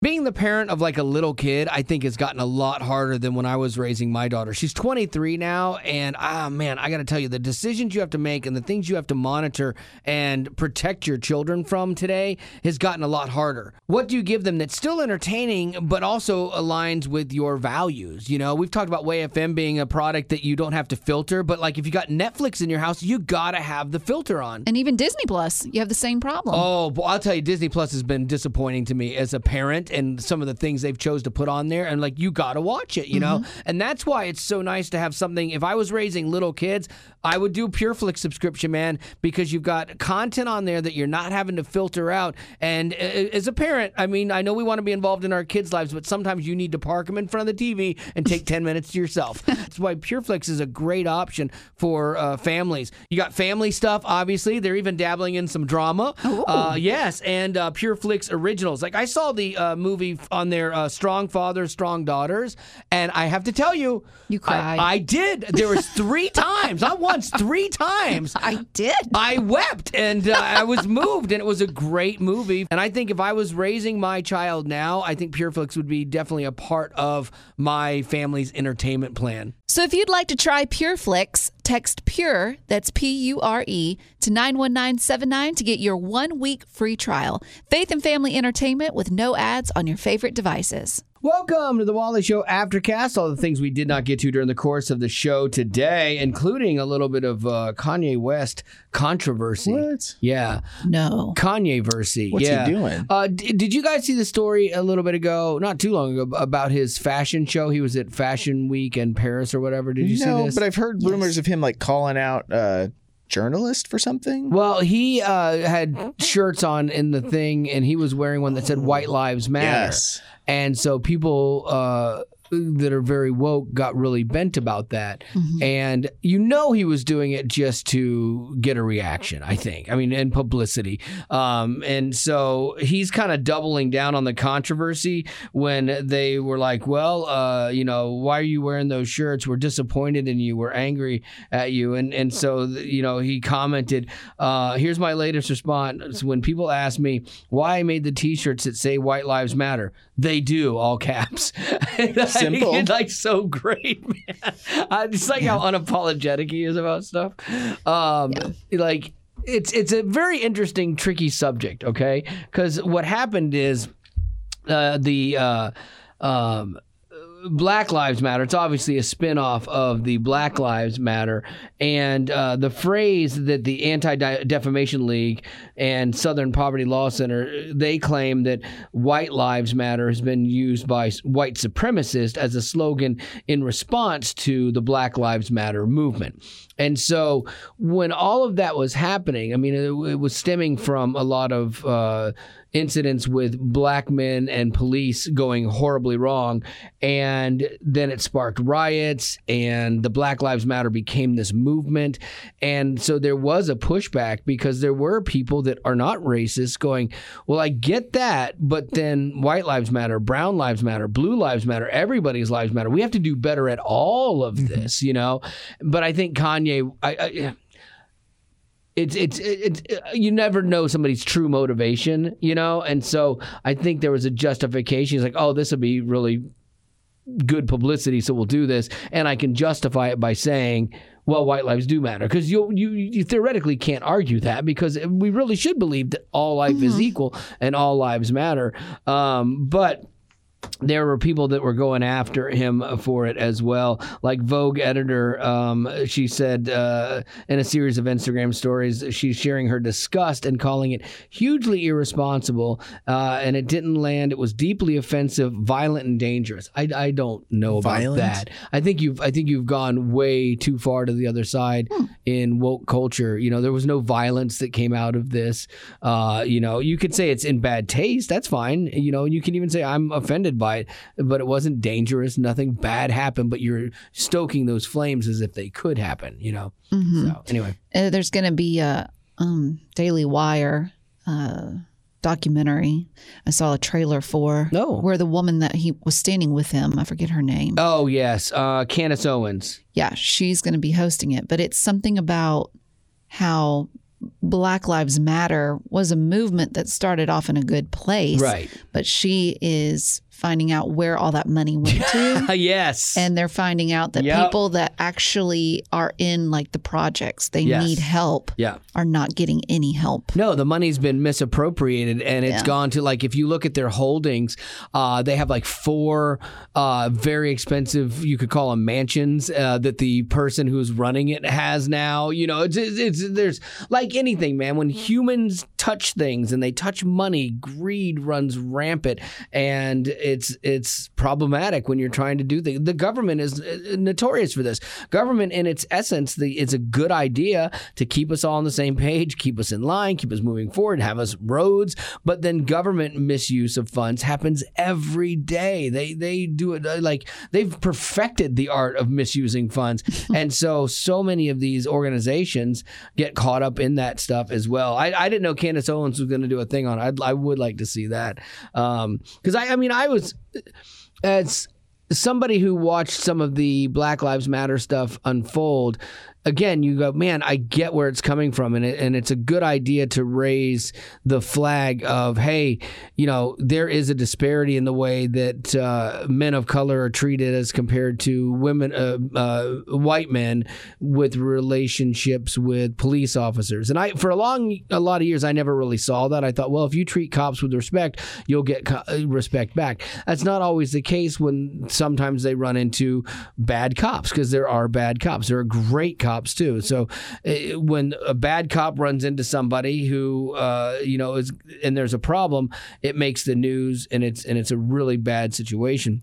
Being the parent of like a little kid, I think has gotten a lot harder than when I was raising my daughter. She's 23 now, and ah, man, I got to tell you, the decisions you have to make and the things you have to monitor and protect your children from today has gotten a lot harder. What do you give them that's still entertaining, but also aligns with your values? You know, we've talked about Way FM being a product that you don't have to filter, but like if you got Netflix in your house, you got to have the filter on. And even Disney Plus, you have the same problem. Oh, well, I'll tell you, Disney Plus has been disappointing to me as a parent and some of the things they've chose to put on there. And like, you got to watch it, you know? And that's why it's so nice to have something. If I was raising little kids, I would do PureFlix subscription, man, because you've got content on there that you're not having to filter out. And as a parent, I mean, I know we want to be involved in our kids' lives, but sometimes you need to park them in front of the TV and take 10 minutes to yourself. That's why PureFlix is a great option for uh, families. You got family stuff, obviously. They're even dabbling in some drama. Uh, yes, and uh, PureFlix originals. Like I saw the uh, movie on their uh, Strong Fathers, Strong Daughters, and I have to tell you, You cried. I, I did. There was three times, not once, three times. I did. I wept and uh, I was moved, and it was a great movie. And I think if I was raising my child now, I think PureFlix would be definitely a part of my family's entertainment plan. So if you'd like to try PureFlix, text PURE, that's P U R E, to 91979 to get your one week free trial. Faith and Family Entertainment with no ads on your favorite devices. Welcome to the Wally Show Aftercast. All the things we did not get to during the course of the show today, including a little bit of uh, Kanye West controversy. What? Yeah, No. Kanye versy. What's yeah. he doing? Uh, d- did you guys see the story a little bit ago, not too long ago, about his fashion show? He was at Fashion Week in Paris or whatever. Did you no, see this? but I've heard rumors of him like calling out uh, journalist for something. Well, he uh, had shirts on in the thing, and he was wearing one that said "White Lives Matter." Yes. And so people uh, that are very woke got really bent about that. And you know he was doing it just to get a reaction, I think. I mean, and publicity. Um, and so he's kind of doubling down on the controversy when they were like, well, uh, you know, why are you wearing those shirts? We're disappointed in you. We're angry at you. And, and so, you know, he commented, uh, here's my latest response. When people ask me why I made the t-shirts that say white lives matter, they do all caps. Simple. it's like so great, man. I just like how unapologetic he is about stuff. Um, like it's it's a very interesting, tricky subject. Okay, because what happened is uh, the. Uh, um, Black Lives Matter. It's obviously a spin-off of the Black Lives Matter, and uh, the phrase that the Anti-Defamation League and Southern Poverty Law Center they claim that White Lives Matter has been used by white supremacists as a slogan in response to the Black Lives Matter movement. And so when all of that was happening, I mean, it, it was stemming from a lot of uh, incidents with black men and police going horribly wrong. And then it sparked riots, and the Black Lives Matter became this movement. And so there was a pushback because there were people that are not racist going, Well, I get that, but then white lives matter, brown lives matter, blue lives matter, everybody's lives matter. We have to do better at all of mm-hmm. this, you know? But I think Kanye, I, I it's it's it's you never know somebody's true motivation, you know, and so I think there was a justification. He's like, oh, this will be really good publicity, so we'll do this, and I can justify it by saying, well, white lives do matter. Because you, you you theoretically can't argue that because we really should believe that all life is equal and all lives matter, um, but there were people that were going after him for it as well. Like Vogue editor, um, she said uh, in a series of Instagram stories, she's sharing her disgust and calling it hugely irresponsible. Uh, and it didn't land. It was deeply offensive, violent, and dangerous. I, I don't know about Violent? that. I think you've I think you've gone way too far to the other side in woke culture. You know, there was no violence that came out of this. Uh, you know, you could say it's in bad taste. That's fine. You know, you can even say I'm offended by it, but it wasn't dangerous. Nothing bad happened. But you're stoking those flames as if they could happen. You know. So anyway, Uh, there's going to be a um, Daily Wire uh, documentary. I saw a trailer for. No. Where the woman that he was standing with him, I forget her name. oh yes, uh, Candace Owens. Yeah, she's going to be hosting it. But it's something about how Black Lives Matter was a movement that started off in a good place. Right. But she is finding out where all that money went to. yes. and they're finding out that Yep. people that actually are in like the projects, they Yes. need help, yeah. are not getting any help. No, the money's been misappropriated and it's Yeah. gone to like if you look at their holdings, uh, they have like four uh, very expensive, you could call them mansions uh, that the person who's running it has now. You know, it's, it's, it's there's like anything, man. When humans touch things and they touch money, greed runs rampant, and it's it's problematic when you're trying to do things. The government is uh, notorious for this. Government, in its essence, the it's a good idea to keep us all on the same page, keep us in line, keep us moving forward, have us roads. But then government misuse of funds happens every day. They they do it uh, like they've perfected the art of misusing funds, and so so many of these organizations get caught up in that stuff as well. I, I didn't know Candace Owens was going to do a thing on. it. I'd, I would like to see that because I I mean I was as uh, somebody who watched some of the Black Lives Matter stuff unfold, again, you go, man, I get where it's coming from, and it, and it's a good idea to raise the flag of, hey, you know, there is a disparity in the way that uh, men of color are treated as compared to women, uh, uh, white men, with relationships with police officers. And I, for a long, a lot of years, I never really saw that. I thought, well, if you treat cops with respect, you'll get co- uh, respect back. That's not always the case when sometimes they run into bad cops because there are bad cops. There are great cops too. So uh, when a bad cop runs into somebody who uh, you know is and there's a problem, it makes the news and it's and it's a really bad situation.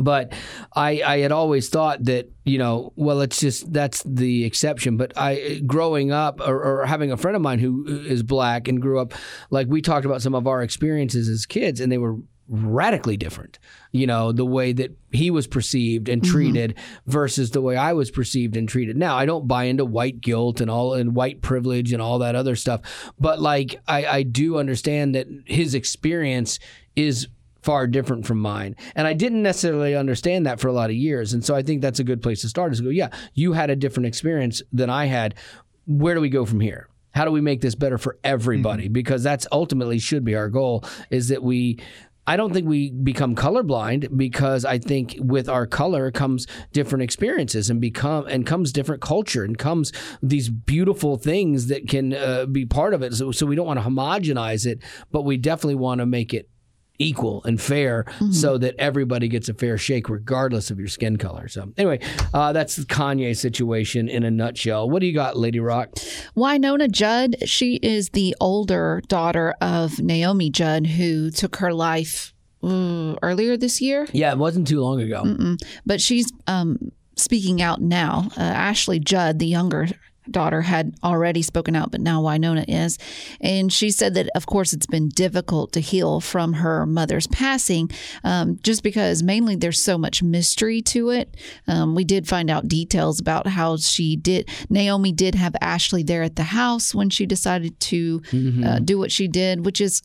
But I, I had always thought that you know well it's just that's the exception. But I growing up or, or having a friend of mine who is black and grew up like we talked about some of our experiences as kids and they were radically different. You know the way that he was perceived and mm-hmm. treated versus the way I was perceived and treated. Now I don't buy into white guilt and all and white privilege and all that other stuff, but like I, I do understand that his experience is far different from mine. And I didn't necessarily understand that for a lot of years. And so I think that's a good place to start is to go, yeah, you had a different experience than I had. Where do we go from here? How do we make this better for everybody? Mm-hmm. Because that's ultimately should be our goal is that we I don't think we become colorblind because I think with our color comes different experiences and become and comes different culture and comes these beautiful things that can uh, be part of it. So, so we don't want to homogenize it, but we definitely want to make it equal and fair so that everybody gets a fair shake regardless of your skin color. So anyway, uh, that's the Kanye situation in a nutshell. What do you got, Lady Rock? Wynonna Judd, she is the older daughter of Naomi Judd, who took her life uh, earlier this year. Yeah, it wasn't too long ago. But she's um, speaking out now. Uh, Ashley Judd, the younger daughter, had already spoken out, but now Wynonna is. And she said that, of course, it's been difficult to heal from her mother's passing, um, just because mainly there's so much mystery to it. Um, we did find out details about how she did. Naomi did have Ashley there at the house when she decided to uh, do what she did, which is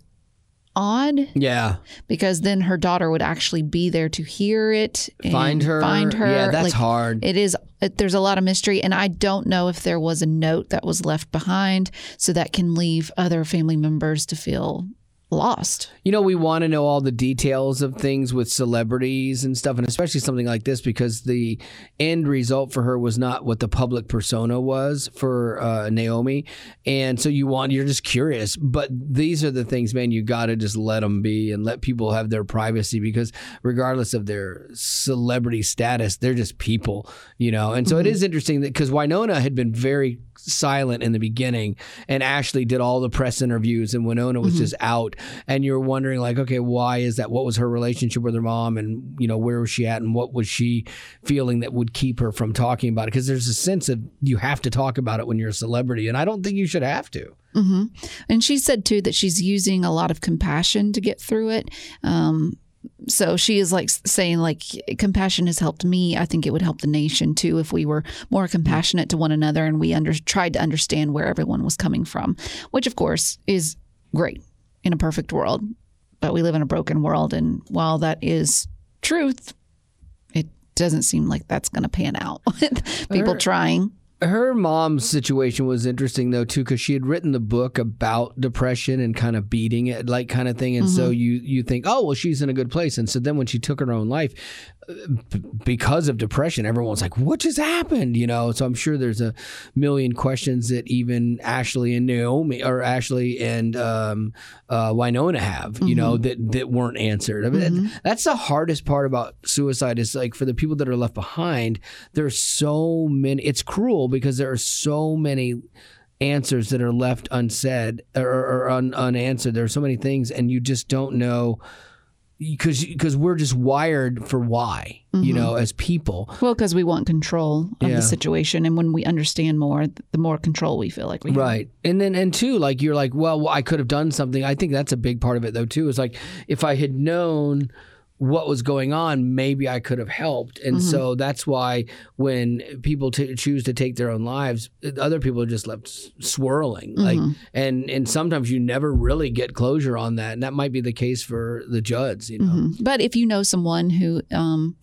odd Yeah, because then her daughter would actually be there to hear it and find her. find her Yeah, that's Like, hard. it is it, there's a lot of mystery and i don't know if there was a note that was left behind so that can leave other family members to feel lost You know, we want to know all the details of things with celebrities and stuff, and especially something like this because the end result for her was not what the public persona was for uh, Naomi, and so you want you're just curious. But these are the things, man. You got to just let them be and let people have their privacy because regardless of their celebrity status, they're just people, you know. And so it is interesting that because Wynonna had been very silent in the beginning, and Ashley did all the press interviews, and Wynonna was just out, and you're wondering like, okay, why is that? What was her relationship with her mom, and you know where was she at, and what was she feeling that would keep her from talking about it? Because there's a sense of you have to talk about it when you're a celebrity, and I don't think you should have to. hmm and she said too that she's using a lot of compassion to get through it um, so she is like saying like compassion has helped me. I think it would help the nation too if we were more compassionate to one another and we under tried to understand where everyone was coming from which of course is great in a perfect world but we live in a broken world and while that is truth it doesn't seem like that's going to pan out with people Or- trying her mom's situation was interesting though too because she had written the book about depression and kind of beating it like kind of thing and so Mm-hmm. you you think oh well she's in a good place and so then when she took her own life because of depression everyone's like what just happened? You know so i'm sure there's a million questions that even ashley and naomi or ashley and um, uh, wynonna have you know Mm-hmm. that that weren't answered. I mean, that's the hardest part about suicide is like for the people that are left behind there's so many it's cruel because there are so many answers that are left unsaid or, or un, unanswered. There are so many things and you just don't know because because we're just wired for why you mm-hmm. know as people Well, because we want control of Yeah. the situation, and when we understand more, the more control we feel like we have. Right. And then and two, like you're like, well, well, I could have done something. I think that's a big part of it though too. Is like if I had known what was going on, maybe I could have helped. And so that's why when people t- choose to take their own lives, other people are just left s- swirling. Like and and sometimes you never really get closure on that. And that might be the case for the Judds, you know. Mhm. But if you know someone who um,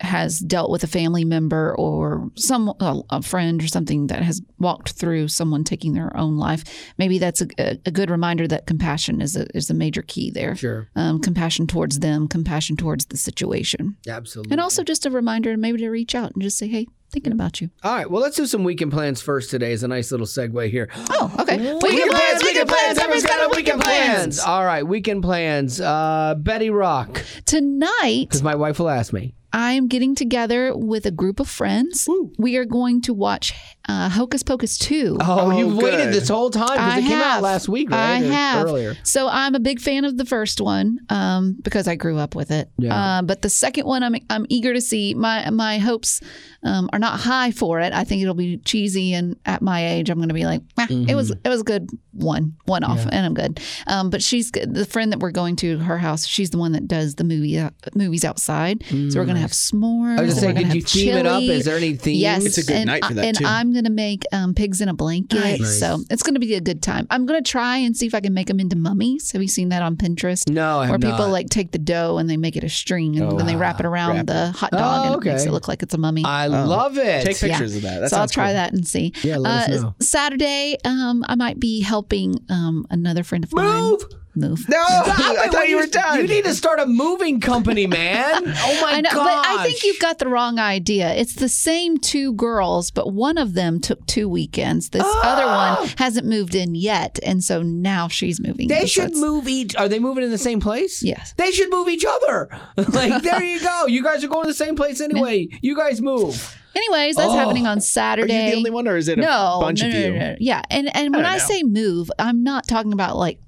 has dealt with a family member or some a, a friend or something that has walked through someone taking their own life, maybe that's a, a, good reminder that compassion is a is a major key there. Sure. Um, compassion towards them, compassion towards the situation, Absolutely. and also just a reminder maybe to reach out and just say, "Hey, thinking about you." All right, well, let's do some weekend plans first today as a nice little segue here. Oh, okay. Weekend plans, weekend plans. Everyone's got a weekend plans. All right, weekend plans. Uh, Betty Rock, Tonight, because my wife will ask me. I'm getting together with a group of friends. We are going to watch uh, Hocus Pocus 2. Oh, you've good. waited this whole time because I it came out last week, right? I Or have. earlier. So I'm a big fan of the first one um, because I grew up with it. Yeah. Uh, but the second one, I'm I'm eager to see. My my hopes um, are not high for it. I think it'll be cheesy, and at my age, I'm going to be like, "Eh, it was Mm-hmm. it was a good one, one off, and I'm good. Um, but she's the friend that we're going to her house. She's the one that does the movie uh, movies outside. so we're going to have s'mores. I was just saying, we're did you have theme it up? Is there any theme? Yes, It's a good and night for I- that, and too. I'm gonna make um, pigs in a blanket, Nice. so it's gonna be a good time. I'm gonna try and see if I can make them into mummies. Have you seen that on Pinterest? No, I have Where people not. like take the dough and they make it a string and Oh, then they wrap it around wrap the hot dog Oh, and it makes it look like it's a mummy. I love it. Take pictures of that. That so I'll try cool. that and see. Yeah, let us Uh, know. Saturday, um, I might be helping um, another friend of Move. mine move. No, Stop I thought you were done. You need to start a moving company, man. Oh my I know, gosh. but I think you've got the wrong idea. It's the same two girls, but one of them took two weekends. This other oh! one hasn't moved in yet, and so now she's moving. They in. Should it's- move each. Are they moving in the same place? Yes. They should move each other. like there you go. You guys are going to the same place anyway. You guys move. Anyways, that's Oh. happening on Saturday. Are Saturday. you the only one, or is it a no, bunch no, of no, you? no, no. Yeah, and and when don't I, say move, I'm not talking about like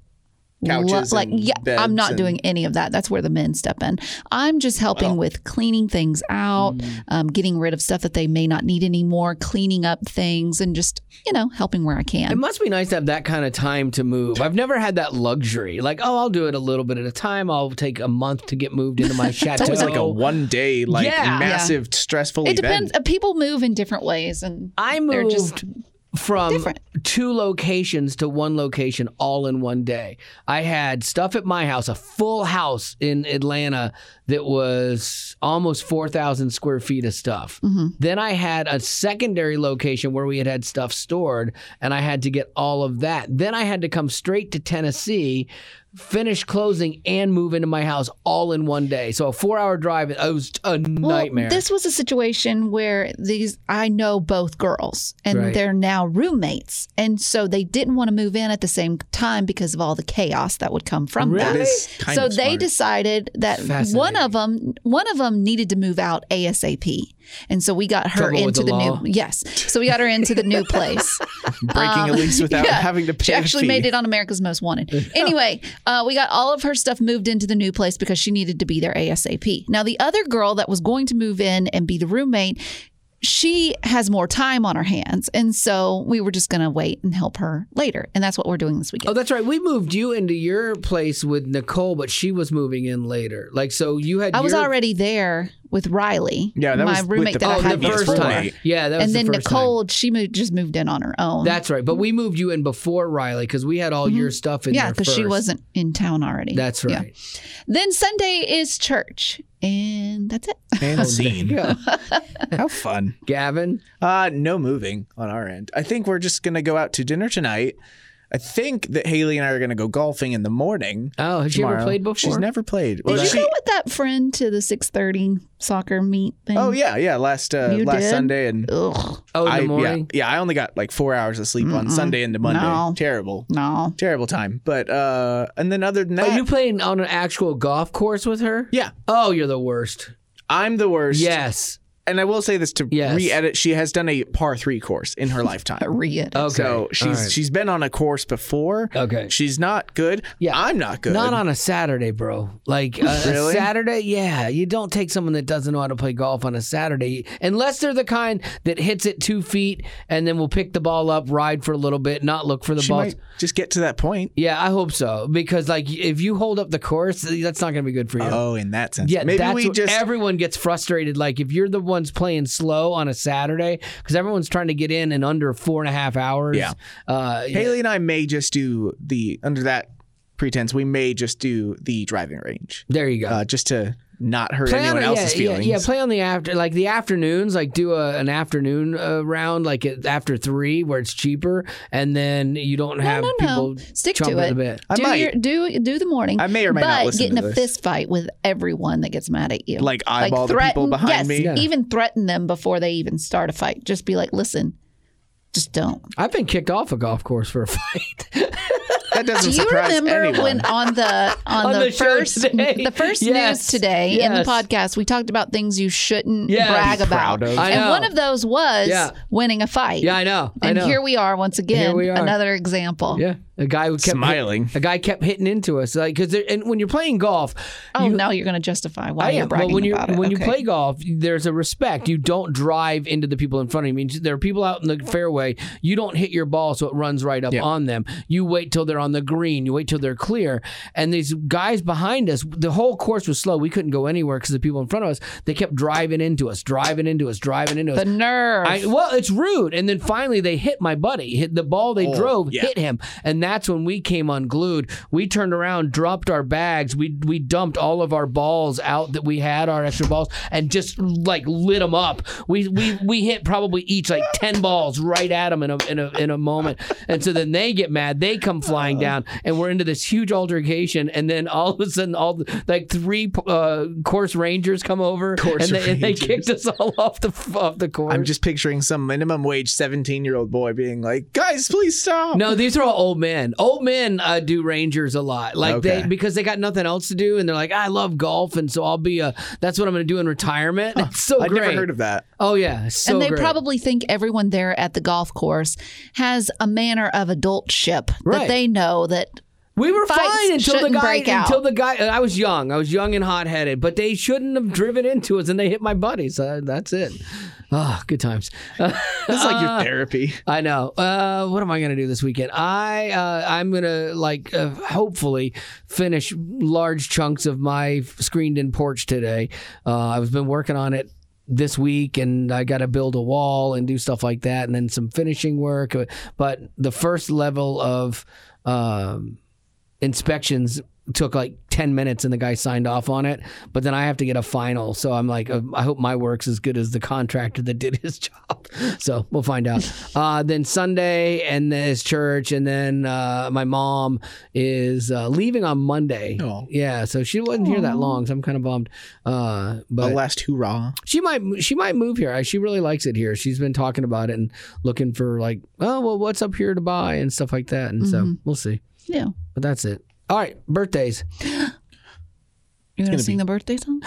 Couches like and yeah, I'm not beds doing any of that. That's where the men step in. I'm just helping Wow. with cleaning things out, Mm. um, getting rid of stuff that they may not need anymore, cleaning up things, and just you know helping where I can. It must be nice to have that kind of time to move. I've never had that luxury. Like, oh, I'll do it a little bit at a time. I'll take a month to get moved into my chateau. It's always like a one day, like Yeah. massive, stressful It event. depends. Uh, people move in different ways, and I they're moved just from different. two locations to one location all in one day. I had stuff at my house, a full house in Atlanta that was almost 4,000 square feet of stuff. Mm-hmm. Then I had a secondary location where we had had stuff stored, and I had to get all of that. Then I had to come straight to Tennessee. Finish closing and move into my house all in one day. So a four-hour drive. It was a Well, nightmare. this was a situation where these I know both girls and Right. they're now roommates. And so they didn't want to move in at the same time because of all the chaos that would come from Really? that. That is kind so they smart. decided that one of them one of them needed to move out ASAP. And so we got her Trouble into the the, new yes. So we got her into the new place. breaking a lease without Um, Yeah. having to pay. She actually made it on America's Most Wanted. Anyway, uh, we got all of her stuff moved into the new place because she needed to be there ASAP. Now, the other girl that was going to move in and be the roommate, she has more time on her hands. And so we were just going to wait and help her later. And that's what we're doing this weekend. Oh, that's right. We moved you into your place with Nicole, but she was moving in later. Like, so you had. I was already there with Riley. Yeah, that my was with roommate the- that I Oh, had the first before. time. Yeah, that was And the then first time. Nicole, she moved, just moved in on her own. That's right. But we moved you in before Riley because we had all your stuff in Mm-hmm. yeah, there because she wasn't in town already. That's Yeah. right. Then Sunday is church, and that's it. And scene. Yeah. How fun. Gavin. Uh, no moving on our end. I think we're just gonna go out to dinner tonight. I think that Haley and I are gonna go golfing in the morning. Oh, has she ever tomorrow. played before? She's never played. Did Well, you she- go with that friend to the six thirty soccer meet thing? oh yeah, yeah. Last uh, You last did? Sunday and Ugh, Oh, in I the morning. yeah yeah I only got like four hours of sleep on Sunday into Monday. No. Terrible, no. terrible time. But uh, and then other than that, Are you playing on an actual golf course with her? yeah, Oh, you're the worst. I'm the worst. Yes. And I will say this to Yes. re-edit. She has done a par three course in her lifetime. re-edit. Okay. So she's right. she's been on a course before. Okay. She's not good. Yeah. I'm not good. Not on a Saturday, bro. Like uh, a Really? Saturday, yeah. You don't take someone that doesn't know how to play golf on a Saturday, unless they're the kind that hits it two feet and then will pick the ball up, ride for a little bit, not look for the ball. just get to that point. Yeah, I hope so. Because like if you hold up the course, that's not going to be good for you. Oh, in that sense. Yeah, maybe that's we what just everyone gets frustrated. Like if you're the ones playing slow on a Saturday, because everyone's trying to get in in under four and a half hours. Yeah. Uh, Haley and I may just do the under that pretense. We may just do the driving range, there you go. uh, just to not hurt Play on anyone the- else's yeah, feelings. Yeah, yeah, play on the after, like the afternoons, like do a, an afternoon uh, round, like after three, where it's cheaper, and then you don't No, have no, people no. Stick to chomping at it. the bit. I do might. your do do the morning. I may or may but not listen get in to a this. fist fight with everyone that gets mad at you. Like eyeball the people behind yes, me. Yeah. Even threaten them before they even start a fight. Just be like, listen, just don't. I've been kicked off a golf course for a fight. That doesn't Do you remember anyone. when on the on, On the, the first the first Yes. news today in the podcast we talked about things you shouldn't Yes. brag Be about. proud of. I And one of those was Yeah. winning a fight. yeah, I know. I And know. here we are once again, Here we are. another example. yeah, a guy who kept Smiling. a guy kept hitting into us, like because and when you're playing golf, Oh, you, now you're going to justify why I you're am. bragging But when you about it. when you play golf, there's a respect. You don't drive into the people in front of you. I mean, there are people out in the fairway. You don't hit your ball so it runs right up Yeah. on them. You wait till they're on the green. You wait till they're clear. And these guys behind us, the whole course was slow. We couldn't go anywhere because the people in front of us they kept driving into us, driving into us, driving into us. the nerve. I, well, it's rude. And then finally, they hit my buddy. Hit the ball they Oh, drove, yeah. hit him, and that's when we came unglued. We turned around, dropped our bags. We we dumped all of our balls out that we had, our extra balls, and just like lit them up. We we we hit probably each like ten balls right at them in a in a in a moment. And so then they get mad. They come flying down, and we're into this huge altercation. And then all of a sudden, all the, like three uh, course rangers come over, Course and they, and they kicked us all off the off the course. I'm just picturing some minimum wage 17 year old boy being like, guys, please stop. No, these are all old men. Old men uh, do rangers a lot, like they because they got nothing else to do, and they're like, I love golf, and so I'll be a. That's what I'm going to do in retirement. It's so I'd great. never heard of that. Oh yeah, so and they great. probably think everyone there at the golf course has a manner of adultship Right. that they know that We were Fights fine until the guy. break out. Until the guy. I was young. I was young and hot headed, but they shouldn't have driven into us, and they hit my buddy. So that's it. Oh, good times. This is like your therapy. I know. Uh, what am I gonna do this weekend? I uh, I'm gonna like uh, hopefully finish large chunks of my screened-in porch today. Uh, I've been working on it this week, and I got to build a wall and do stuff like that, and then some finishing work. But the first level of um, inspections took like 10 minutes and the guy signed off on it but then i have to get a final so i'm like uh, i hope my work's as good as the contractor that did his job so we'll find out uh, then sunday and there's church and then uh, my mom is uh, leaving on monday Oh. yeah so she wasn't here that long so i'm kind of bummed uh, The but last hoorah. she might she might move here. She really likes it here. She's been talking about it and looking for like, oh well, what's up here to buy and stuff like that. And so we'll see. yeah. But that's it. All right, birthdays. You're gonna, gonna sing the birthday song?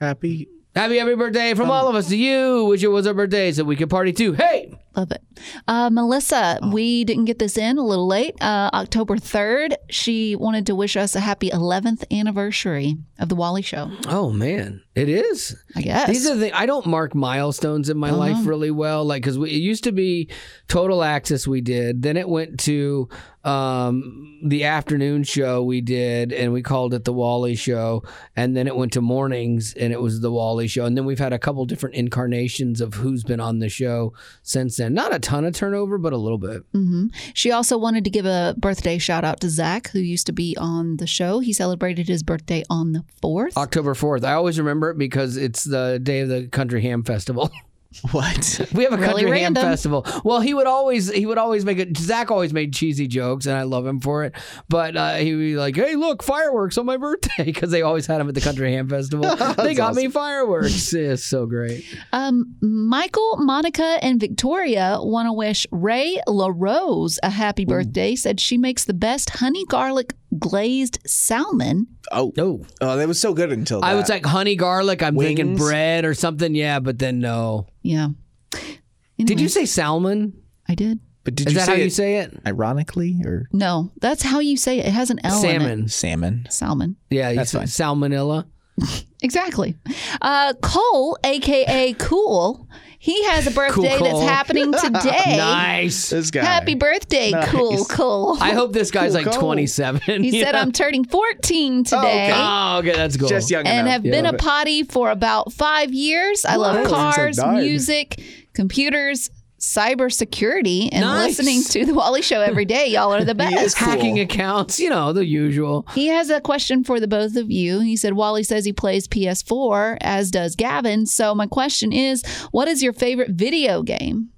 Happy. Happy happy birthday from all of us to you. Wish it was our birthday so we could party too. Hey, Love it. Uh, Melissa, Oh. we didn't get this in a little late. Uh, October 3rd, she wanted to wish us a happy 11th anniversary of The Wally Show, oh man, it is. I guess. These are the I don't mark milestones in my Uh-huh. life really well, like because it used to be total access we did, then it went to um, the afternoon show we did, and we called it the Wally Show, and then it went to mornings, and it was the Wally Show, and then we've had a couple different incarnations of who's been on the show since then. Not a ton of turnover, but a little bit. hmm She also wanted to give a birthday shout out to Zach, who used to be on the show. He celebrated his birthday on the 4th. October fourth. I always remember it because it's the day of the Country Ham Festival. What? We have a Really country ham festival. Well, he would always he would always make it. Zach always made cheesy jokes, and I love him for it. But uh, he would be like, "Hey, look, fireworks on my birthday!" Because they always had him at the country ham festival. they got me fireworks. It's so great. Um, Michael, Monica, and Victoria want to wish Ray LaRose a happy birthday. Said she makes the best honey garlic glazed salmon. Oh, no! oh, that was so good until I was like honey garlic. I'm thinking bread or something. Yeah, but then no. Yeah. Did you say salmon? I did. But did Is you that say how you say it? ironically or No, that's how you say it. It has an L in it. Salmon. salmon? Salmon. Yeah, you That's said fine. salmonella. Exactly. Uh, Cole, aka Cool, he has a birthday Cole. that's happening today. Nice. This guy. Happy birthday, Nice. Cool Cool. I hope this guy's Cool, like 27. He said, I'm turning 14 today. okay. Oh, okay, that's cool. Just young And enough. have been a poddie for about five years. I love cars, Since I music, computers, cybersecurity, and Nice. listening to the Wally Show every day. Y'all are the He is best. cool. hacking accounts, you know, the usual. He has a question for the both of you. He said Wally says he plays PS4, as does Gavin. So my question is, what is your favorite video game?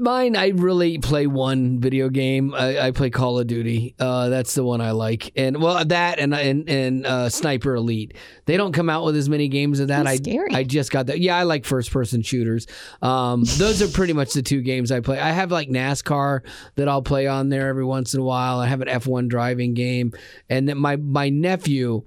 Mine, I really play one video game. I, I play Call of Duty. Uh, that's the one I like, and well, that and and and uh, Sniper Elite. They don't come out with as many games of that. That's I scary. I just got that. Yeah, I like first person shooters. Um, those are pretty much the two games I play. I have like NASCAR that I'll play on there every once in a while. I have an F1 driving game, and then my my nephew,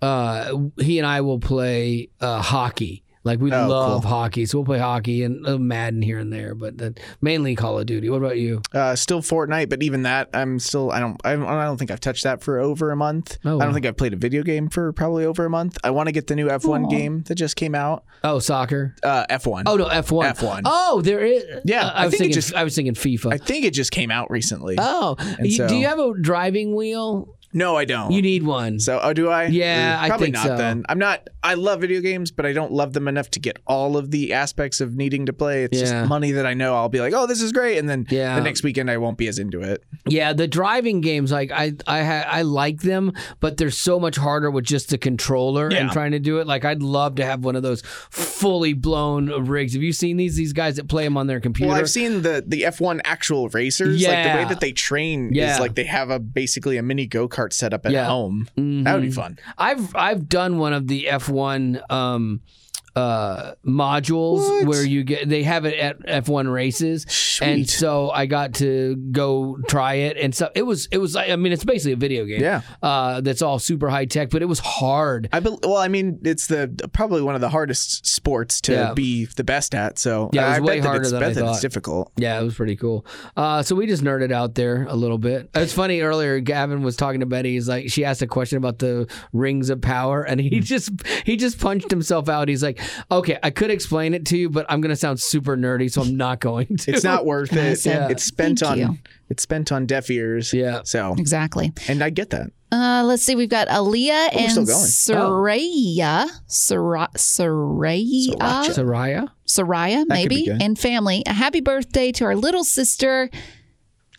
uh, he and I will play uh, hockey. Like we Oh, love cool. hockey, so we'll play hockey and uh, Madden here and there, but then mainly Call of Duty. What about you? Uh, still Fortnite, but even that, I'm still. I don't. I don't, I don't think I've touched that for over a month. Oh, I don't think I've played a video game for probably over a month. I want to get the new F1 Aw. game that just came out. Oh, soccer. Uh, F1. Oh no, F one. F1. Oh, there is. Yeah, uh, I I was think it thinking. just- I was thinking FIFA. I think it just came out recently. oh, you- so- do you have a driving wheel? No, I don't. You need one. so, oh, do I? Yeah, I mm, probably think not. so. Then I'm not. I love video games, but I don't love them enough to get all of the aspects of needing to play. It's Yeah. just money that I know I'll be like, oh, this is great, and then Yeah. the next weekend I won't be as into it. Yeah, the driving games, like I, I, I like them, but they're so much harder with just the controller and trying to do it. Like I'd love to have one of those fully blown rigs. Have you seen these? These guys that play them on their computer. Well, I've seen the the F1 actual racers. Like the way that they train Yeah. is like they have a basically a mini go kart set up at Yeah. home. That would be Mhm. fun. I've I've done one of the F1 um, uh, modules What? where you get they have it at F1 races, and so I got to go try it and so it was it was like I mean it's basically a video game, Yeah. uh, that's all super high tech, but it was hard. I bel well, I mean, it's the probably one of the hardest sports to Yeah. be the best at. So Yeah, it was I way bet that harder it's, than bet I that thought. it's difficult. Yeah, it was pretty cool. Uh, so we just nerded out there a little bit. It's funny earlier. Gavin was talking to Betty. He's like, she asked a question about the rings of power, and he just he just punched himself out. He's like, okay, I could explain it to you, but I'm gonna sound super nerdy, so I'm not going to. It's not worth it. said, It's spent "Thank on you." it's spent on deaf ears. Yeah. So Exactly. and I get that. Uh, let's see. We've got Aaliyah Oh, and going. Soraya. Sora- Soraya. Sriracha. Soraya. Soraya, That maybe, and family. A happy birthday to our little sister,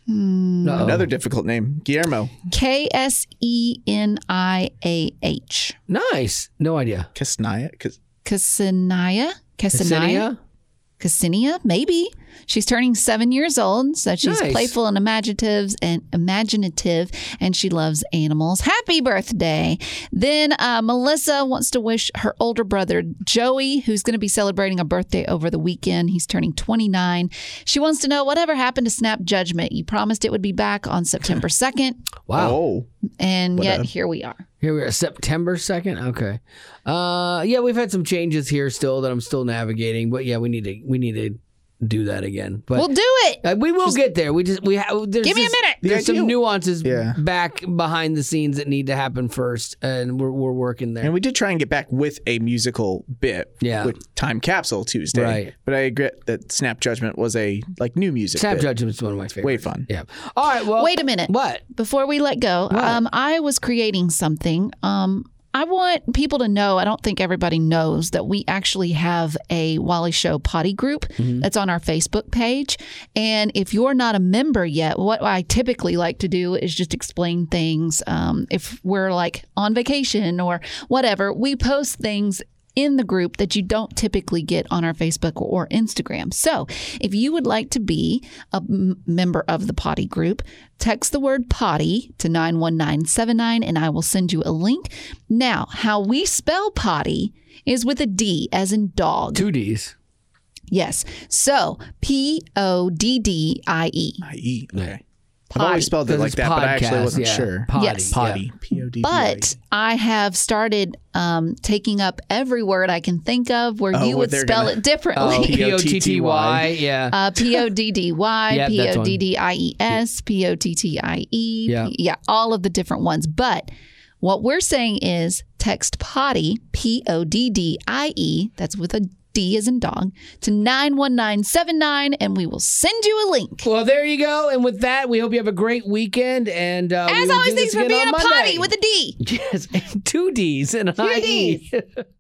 Uh-oh. Another difficult name, Guillermo K S E N I A H. Nice. No idea. Kasnaya. Kas- Casinaya? Ksenia? Cassinia, maybe. She's turning seven years old, so she's Nice. playful and imaginative and imaginative, and she loves animals. Happy birthday! Then uh, Melissa wants to wish her older brother Joey, who's going to be celebrating a birthday over the weekend. He's turning 29. She wants to know whatever happened to Snap Judgment. You promised it would be back on September 2nd, Wow. Oh, and What yet a- here we are. Here we are, September second. Okay. Uh, yeah, we've had some changes here still that I'm still navigating, but yeah, we need to we need to do that again. But We'll do it. uh, we will get there. We just we have. There's Give me a just- minute. The There's some nuances Yeah. back behind the scenes that need to happen first, and we're we're working there. And we did try and get back with a musical bit Yeah. with Time Capsule Tuesday. Right. But I regret that Snap Judgment was a like new music. Snap. Judgment is one of my favorites. Way fun. Yeah. All right. Well, Wait a minute. What? Before we let go, um, I was creating something. Um, I want people to know. I don't think everybody knows that we actually have a Wally Show poddie group that's on our Facebook page. And if you're not a member yet, what I typically like to do is just explain things. Um, if we're like on vacation or whatever, we post things in the group that you don't typically get on our Facebook or Instagram. So, if you would like to be a m- member of the poddie group, text the word poddie to 91979 and I will send you a link. Now, how we spell potty is with a D as in dog. Two D's. Yes. So, P O D D I E. I-E. Okay. I've always spelled it like it's that, but I actually wasn't yeah. sure. Potty. Yes. Potty. P O D. But I have started um, taking up every word I can think of where Oh, you would spell gonna- it differently. Oh, P- P O T T Y. Yeah. Uh, P O D D Y, Yep, P that's O one. D D I E S, P O T T I E. Yeah. Yeah, all of the different ones. But what we're saying is text potty, P O D D I E, that's with a D as in dog, to 91979 and we will send you a link. Well, there you go. And with that, we hope you have a great weekend. And uh, we As will always, thanks for being a Monday. potty with a D. Yes, two D's and an I E.